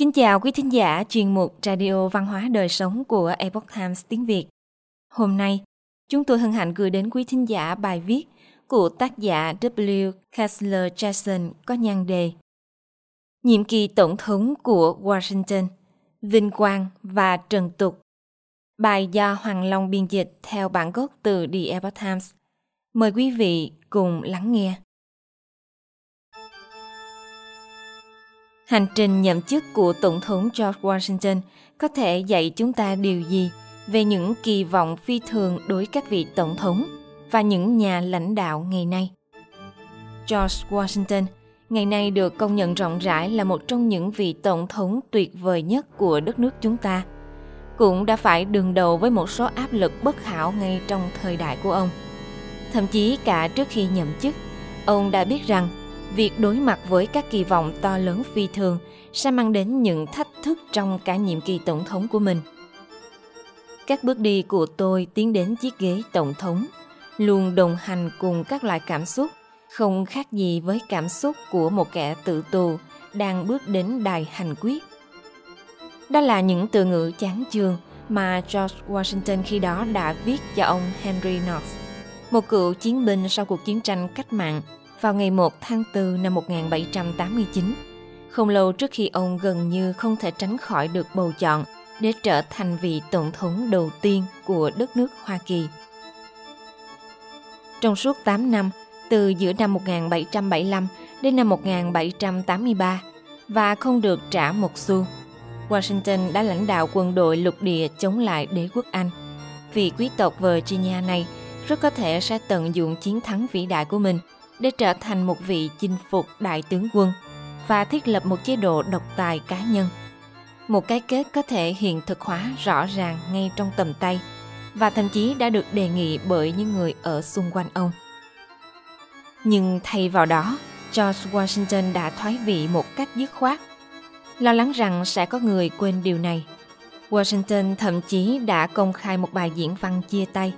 Kính chào quý thính giả chuyên mục Radio Văn hóa Đời Sống của Epoch Times tiếng Việt. Hôm nay, chúng tôi hân hạnh gửi đến quý thính giả bài viết của tác giả W. Kessler Jackson có nhan đề Nhiệm kỳ tổng thống của Washington, Vinh Quang và Trần Tục. Bài do Hoàng Long biên dịch theo bản gốc từ The Epoch Times. Mời quý vị cùng lắng nghe. Hành trình nhậm chức của Tổng thống George Washington có thể dạy chúng ta điều gì về những kỳ vọng phi thường đối các vị tổng thống và những nhà lãnh đạo ngày nay? George Washington ngày nay được công nhận rộng rãi là một trong những vị tổng thống tuyệt vời nhất của đất nước chúng ta. Cũng đã phải đương đầu với một số áp lực bất hảo ngay trong thời đại của ông. Thậm chí cả trước khi nhậm chức, ông đã biết rằng việc đối mặt với các kỳ vọng to lớn phi thường sẽ mang đến những thách thức trong cả nhiệm kỳ tổng thống của mình. Các bước đi của tôi tiến đến chiếc ghế tổng thống luôn đồng hành cùng các loại cảm xúc không khác gì với cảm xúc của một kẻ tự tù đang bước đến đài hành quyết. Đó là những từ ngữ chán chường mà George Washington khi đó đã viết cho ông Henry Knox, một cựu chiến binh sau cuộc chiến tranh cách mạng vào ngày 1 tháng 4 năm 1789, không lâu trước khi ông gần như không thể tránh khỏi được bầu chọn để trở thành vị tổng thống đầu tiên của đất nước Hoa Kỳ. Trong suốt 8 năm, từ giữa năm 1775 đến năm 1783 và không được trả một xu, Washington đã lãnh đạo quân đội lục địa chống lại đế quốc Anh. Vị quý tộc Virginia này rất có thể sẽ tận dụng chiến thắng vĩ đại của mình để trở thành một vị chinh phục đại tướng quân và thiết lập một chế độ độc tài cá nhân. Một cái kết có thể hiện thực hóa rõ ràng ngay trong tầm tay và thậm chí đã được đề nghị bởi những người ở xung quanh ông. Nhưng thay vào đó, George Washington đã thoái vị một cách dứt khoát. Lo lắng rằng sẽ có người quên điều này. Washington thậm chí đã công khai một bài diễn văn chia tay.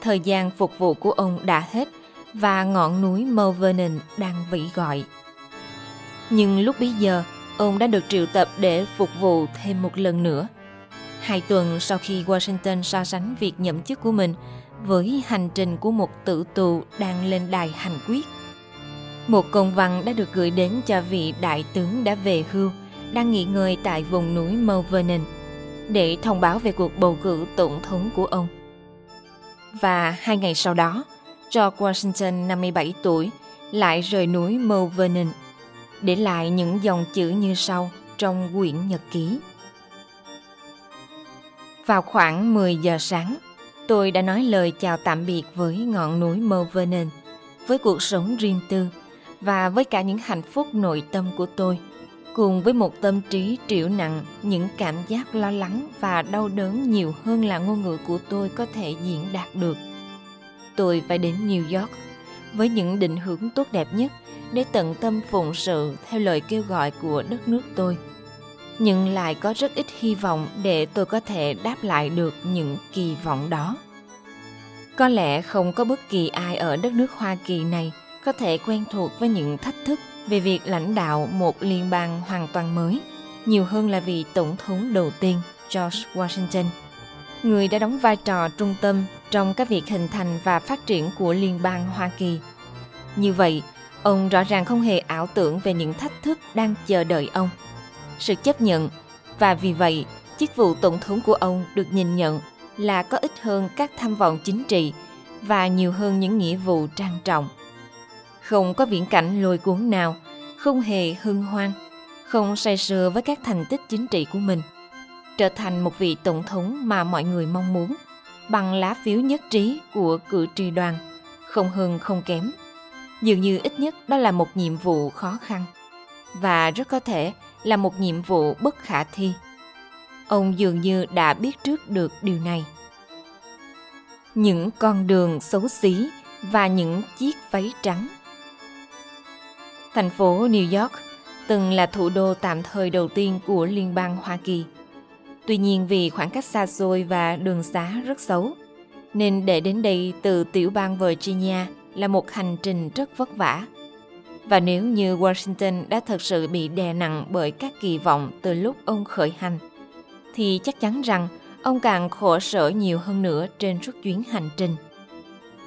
Thời gian phục vụ của ông đã hết và ngọn núi Mount Vernon đang vĩ gọi. Nhưng lúc bấy giờ, ông đã được triệu tập để phục vụ thêm một lần nữa. Hai tuần sau khi Washington so sánh việc nhậm chức của mình với hành trình của một tử tù đang lên đài hành quyết. Một công văn đã được gửi đến cho vị đại tướng đã về hưu đang nghỉ ngơi tại vùng núi Mount Vernon để thông báo về cuộc bầu cử tổng thống của ông. Và hai ngày sau đó, George Washington 57 tuổi lại rời núi Mount Vernon, để lại những dòng chữ như sau trong quyển nhật ký. Vào khoảng 10 giờ sáng, tôi đã nói lời chào tạm biệt với ngọn núi Mount Vernon, với cuộc sống riêng tư và với cả những hạnh phúc nội tâm của tôi, cùng với một tâm trí triệu nặng những cảm giác lo lắng và đau đớn nhiều hơn là ngôn ngữ của tôi có thể diễn đạt được tôi phải đến New York với những định hướng tốt đẹp nhất để tận tâm phụng sự theo lời kêu gọi của đất nước tôi. Nhưng lại có rất ít hy vọng để tôi có thể đáp lại được những kỳ vọng đó. Có lẽ không có bất kỳ ai ở đất nước Hoa Kỳ này có thể quen thuộc với những thách thức về việc lãnh đạo một liên bang hoàn toàn mới, nhiều hơn là vị tổng thống đầu tiên George Washington người đã đóng vai trò trung tâm trong các việc hình thành và phát triển của liên bang Hoa Kỳ. Như vậy, ông rõ ràng không hề ảo tưởng về những thách thức đang chờ đợi ông. Sự chấp nhận và vì vậy, chức vụ tổng thống của ông được nhìn nhận là có ít hơn các tham vọng chính trị và nhiều hơn những nghĩa vụ trang trọng. Không có viễn cảnh lôi cuốn nào, không hề hưng hoang không say sưa với các thành tích chính trị của mình – trở thành một vị tổng thống mà mọi người mong muốn bằng lá phiếu nhất trí của cử tri đoàn, không hơn không kém. Dường như ít nhất đó là một nhiệm vụ khó khăn và rất có thể là một nhiệm vụ bất khả thi. Ông dường như đã biết trước được điều này. Những con đường xấu xí và những chiếc váy trắng. Thành phố New York từng là thủ đô tạm thời đầu tiên của Liên bang Hoa Kỳ – Tuy nhiên vì khoảng cách xa xôi và đường xá rất xấu, nên để đến đây từ tiểu bang Virginia là một hành trình rất vất vả. Và nếu như Washington đã thật sự bị đè nặng bởi các kỳ vọng từ lúc ông khởi hành, thì chắc chắn rằng ông càng khổ sở nhiều hơn nữa trên suốt chuyến hành trình.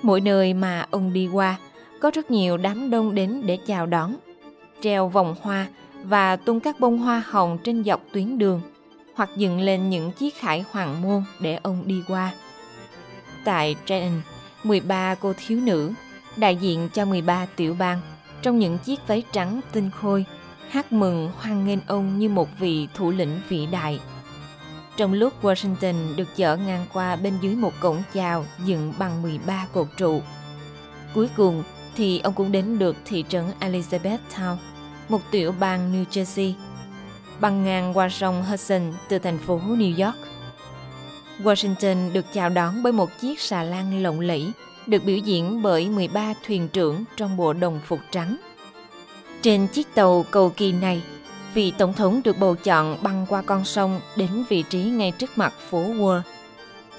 Mỗi nơi mà ông đi qua, có rất nhiều đám đông đến để chào đón, treo vòng hoa và tung các bông hoa hồng trên dọc tuyến đường, hoặc dựng lên những chiếc khải hoàng môn để ông đi qua. Tại Trenton, 13 cô thiếu nữ, đại diện cho 13 tiểu bang, trong những chiếc váy trắng tinh khôi, hát mừng hoan nghênh ông như một vị thủ lĩnh vĩ đại. Trong lúc Washington được chở ngang qua bên dưới một cổng chào dựng bằng 13 cột trụ. Cuối cùng thì ông cũng đến được thị trấn Elizabethtown, một tiểu bang New Jersey, băng ngang qua sông Hudson từ thành phố New York. Washington được chào đón bởi một chiếc xà lan lộng lẫy, được biểu diễn bởi 13 thuyền trưởng trong bộ đồng phục trắng. Trên chiếc tàu cầu kỳ này, vị tổng thống được bầu chọn băng qua con sông đến vị trí ngay trước mặt phố Wall.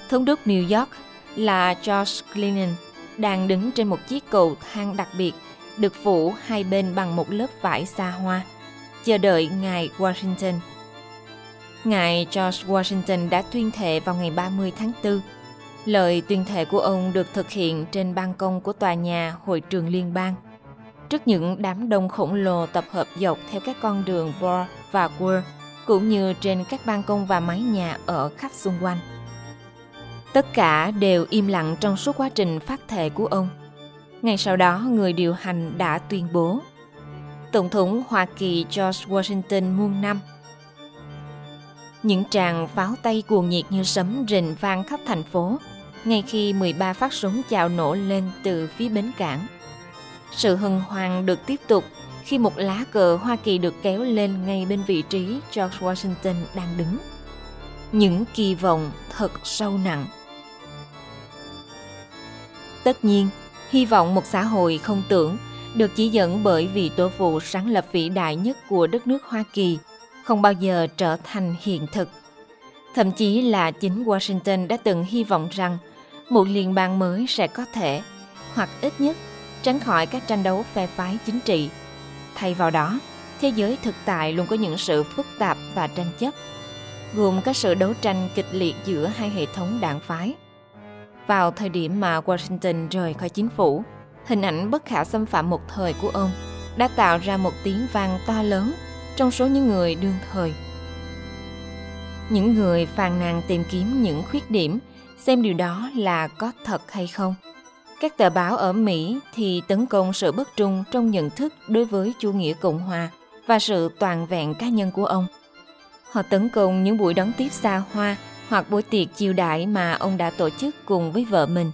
Thống đốc New York là George Clinton đang đứng trên một chiếc cầu thang đặc biệt được phủ hai bên bằng một lớp vải xa hoa, chờ đợi ngài Washington. Ngài George Washington đã tuyên thệ vào ngày 30 tháng 4. Lời tuyên thệ của ông được thực hiện trên ban công của tòa nhà Hội trường Liên bang. Trước những đám đông khổng lồ tập hợp dọc theo các con đường Broad và Wall, cũng như trên các ban công và mái nhà ở khắp xung quanh. Tất cả đều im lặng trong suốt quá trình phát thệ của ông. Ngay sau đó, người điều hành đã tuyên bố Tổng thống Hoa Kỳ George Washington muôn năm những tràng pháo tay cuồng nhiệt như sấm rình vang khắp thành phố, ngay khi 13 phát súng chào nổ lên từ phía bến cảng. Sự hân hoan được tiếp tục khi một lá cờ Hoa Kỳ được kéo lên ngay bên vị trí George Washington đang đứng. Những kỳ vọng thật sâu nặng. Tất nhiên, hy vọng một xã hội không tưởng được chỉ dẫn bởi vị tổ phụ sáng lập vĩ đại nhất của đất nước Hoa Kỳ không bao giờ trở thành hiện thực. Thậm chí là chính Washington đã từng hy vọng rằng một liên bang mới sẽ có thể, hoặc ít nhất, tránh khỏi các tranh đấu phe phái chính trị. Thay vào đó, thế giới thực tại luôn có những sự phức tạp và tranh chấp, gồm các sự đấu tranh kịch liệt giữa hai hệ thống đảng phái. Vào thời điểm mà Washington rời khỏi chính phủ, hình ảnh bất khả xâm phạm một thời của ông đã tạo ra một tiếng vang to lớn trong số những người đương thời. Những người phàn nàn tìm kiếm những khuyết điểm, xem điều đó là có thật hay không. Các tờ báo ở Mỹ thì tấn công sự bất trung trong nhận thức đối với chủ nghĩa Cộng hòa và sự toàn vẹn cá nhân của ông. Họ tấn công những buổi đón tiếp xa hoa hoặc buổi tiệc chiêu đãi mà ông đã tổ chức cùng với vợ mình.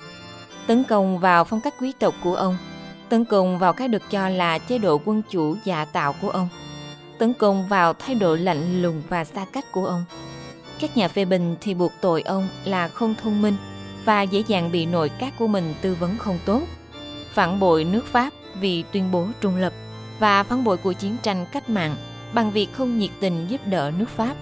Tấn công vào phong cách quý tộc của ông, tấn công vào cái được cho là chế độ quân chủ giả tạo của ông tấn công vào thái độ lạnh lùng và xa cách của ông. Các nhà phê bình thì buộc tội ông là không thông minh và dễ dàng bị nội các của mình tư vấn không tốt. Phản bội nước Pháp vì tuyên bố trung lập và phản bội cuộc chiến tranh cách mạng bằng việc không nhiệt tình giúp đỡ nước Pháp.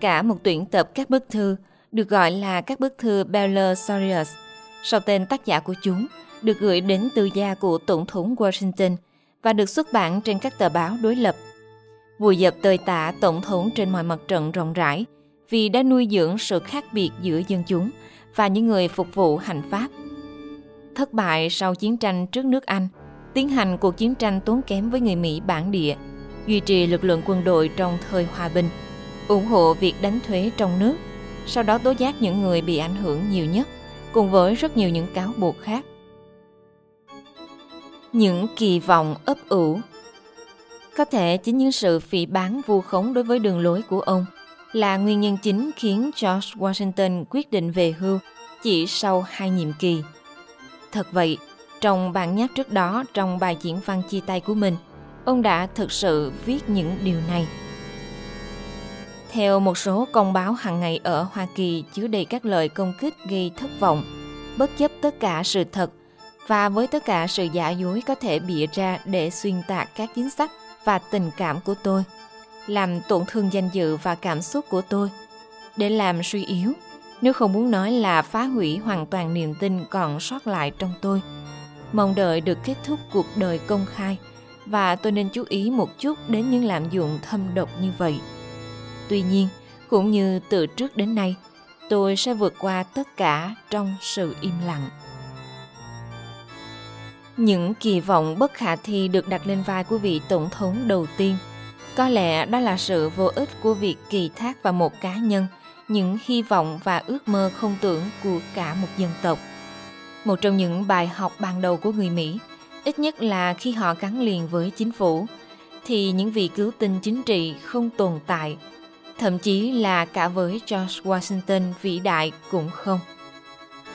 Cả một tuyển tập các bức thư được gọi là các bức thư Bellatorius sau tên tác giả của chúng được gửi đến từ gia của Tổng thống Washington – và được xuất bản trên các tờ báo đối lập. Vùi dập tơi tả tổng thống trên mọi mặt trận rộng rãi vì đã nuôi dưỡng sự khác biệt giữa dân chúng và những người phục vụ hành pháp. Thất bại sau chiến tranh trước nước Anh, tiến hành cuộc chiến tranh tốn kém với người Mỹ bản địa, duy trì lực lượng quân đội trong thời hòa bình, ủng hộ việc đánh thuế trong nước, sau đó tố giác những người bị ảnh hưởng nhiều nhất, cùng với rất nhiều những cáo buộc khác những kỳ vọng ấp ủ. Có thể chính những sự phỉ bán vu khống đối với đường lối của ông là nguyên nhân chính khiến George Washington quyết định về hưu chỉ sau hai nhiệm kỳ. Thật vậy, trong bản nháp trước đó trong bài diễn văn chia tay của mình, ông đã thực sự viết những điều này. Theo một số công báo hàng ngày ở Hoa Kỳ chứa đầy các lời công kích gây thất vọng, bất chấp tất cả sự thật và với tất cả sự giả dối có thể bịa ra để xuyên tạc các chính sách và tình cảm của tôi, làm tổn thương danh dự và cảm xúc của tôi, để làm suy yếu, nếu không muốn nói là phá hủy hoàn toàn niềm tin còn sót lại trong tôi. mong đợi được kết thúc cuộc đời công khai và tôi nên chú ý một chút đến những lạm dụng thâm độc như vậy. Tuy nhiên, cũng như từ trước đến nay, tôi sẽ vượt qua tất cả trong sự im lặng. Những kỳ vọng bất khả thi được đặt lên vai của vị tổng thống đầu tiên. Có lẽ đó là sự vô ích của việc kỳ thác vào một cá nhân những hy vọng và ước mơ không tưởng của cả một dân tộc. Một trong những bài học ban đầu của người Mỹ, ít nhất là khi họ gắn liền với chính phủ, thì những vị cứu tinh chính trị không tồn tại, thậm chí là cả với George Washington vĩ đại cũng không.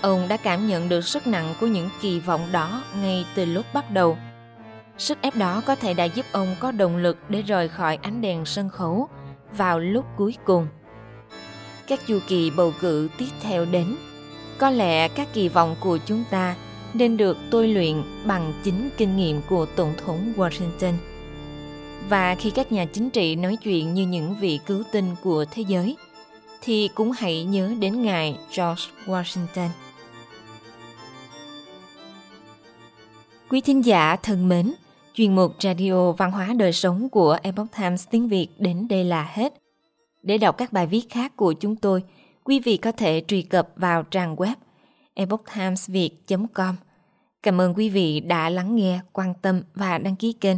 Ông đã cảm nhận được sức nặng của những kỳ vọng đó ngay từ lúc bắt đầu. Sức ép đó có thể đã giúp ông có động lực để rời khỏi ánh đèn sân khấu vào lúc cuối cùng. Các chu kỳ bầu cử tiếp theo đến, có lẽ các kỳ vọng của chúng ta nên được tôi luyện bằng chính kinh nghiệm của Tổng thống Washington. Và khi các nhà chính trị nói chuyện như những vị cứu tinh của thế giới, thì cũng hãy nhớ đến ngài George Washington. Quý thính giả thân mến, chuyên mục Radio Văn hóa Đời Sống của Epoch Times tiếng Việt đến đây là hết. Để đọc các bài viết khác của chúng tôi, quý vị có thể truy cập vào trang web epochtimesviet.com. Cảm ơn quý vị đã lắng nghe, quan tâm và đăng ký kênh.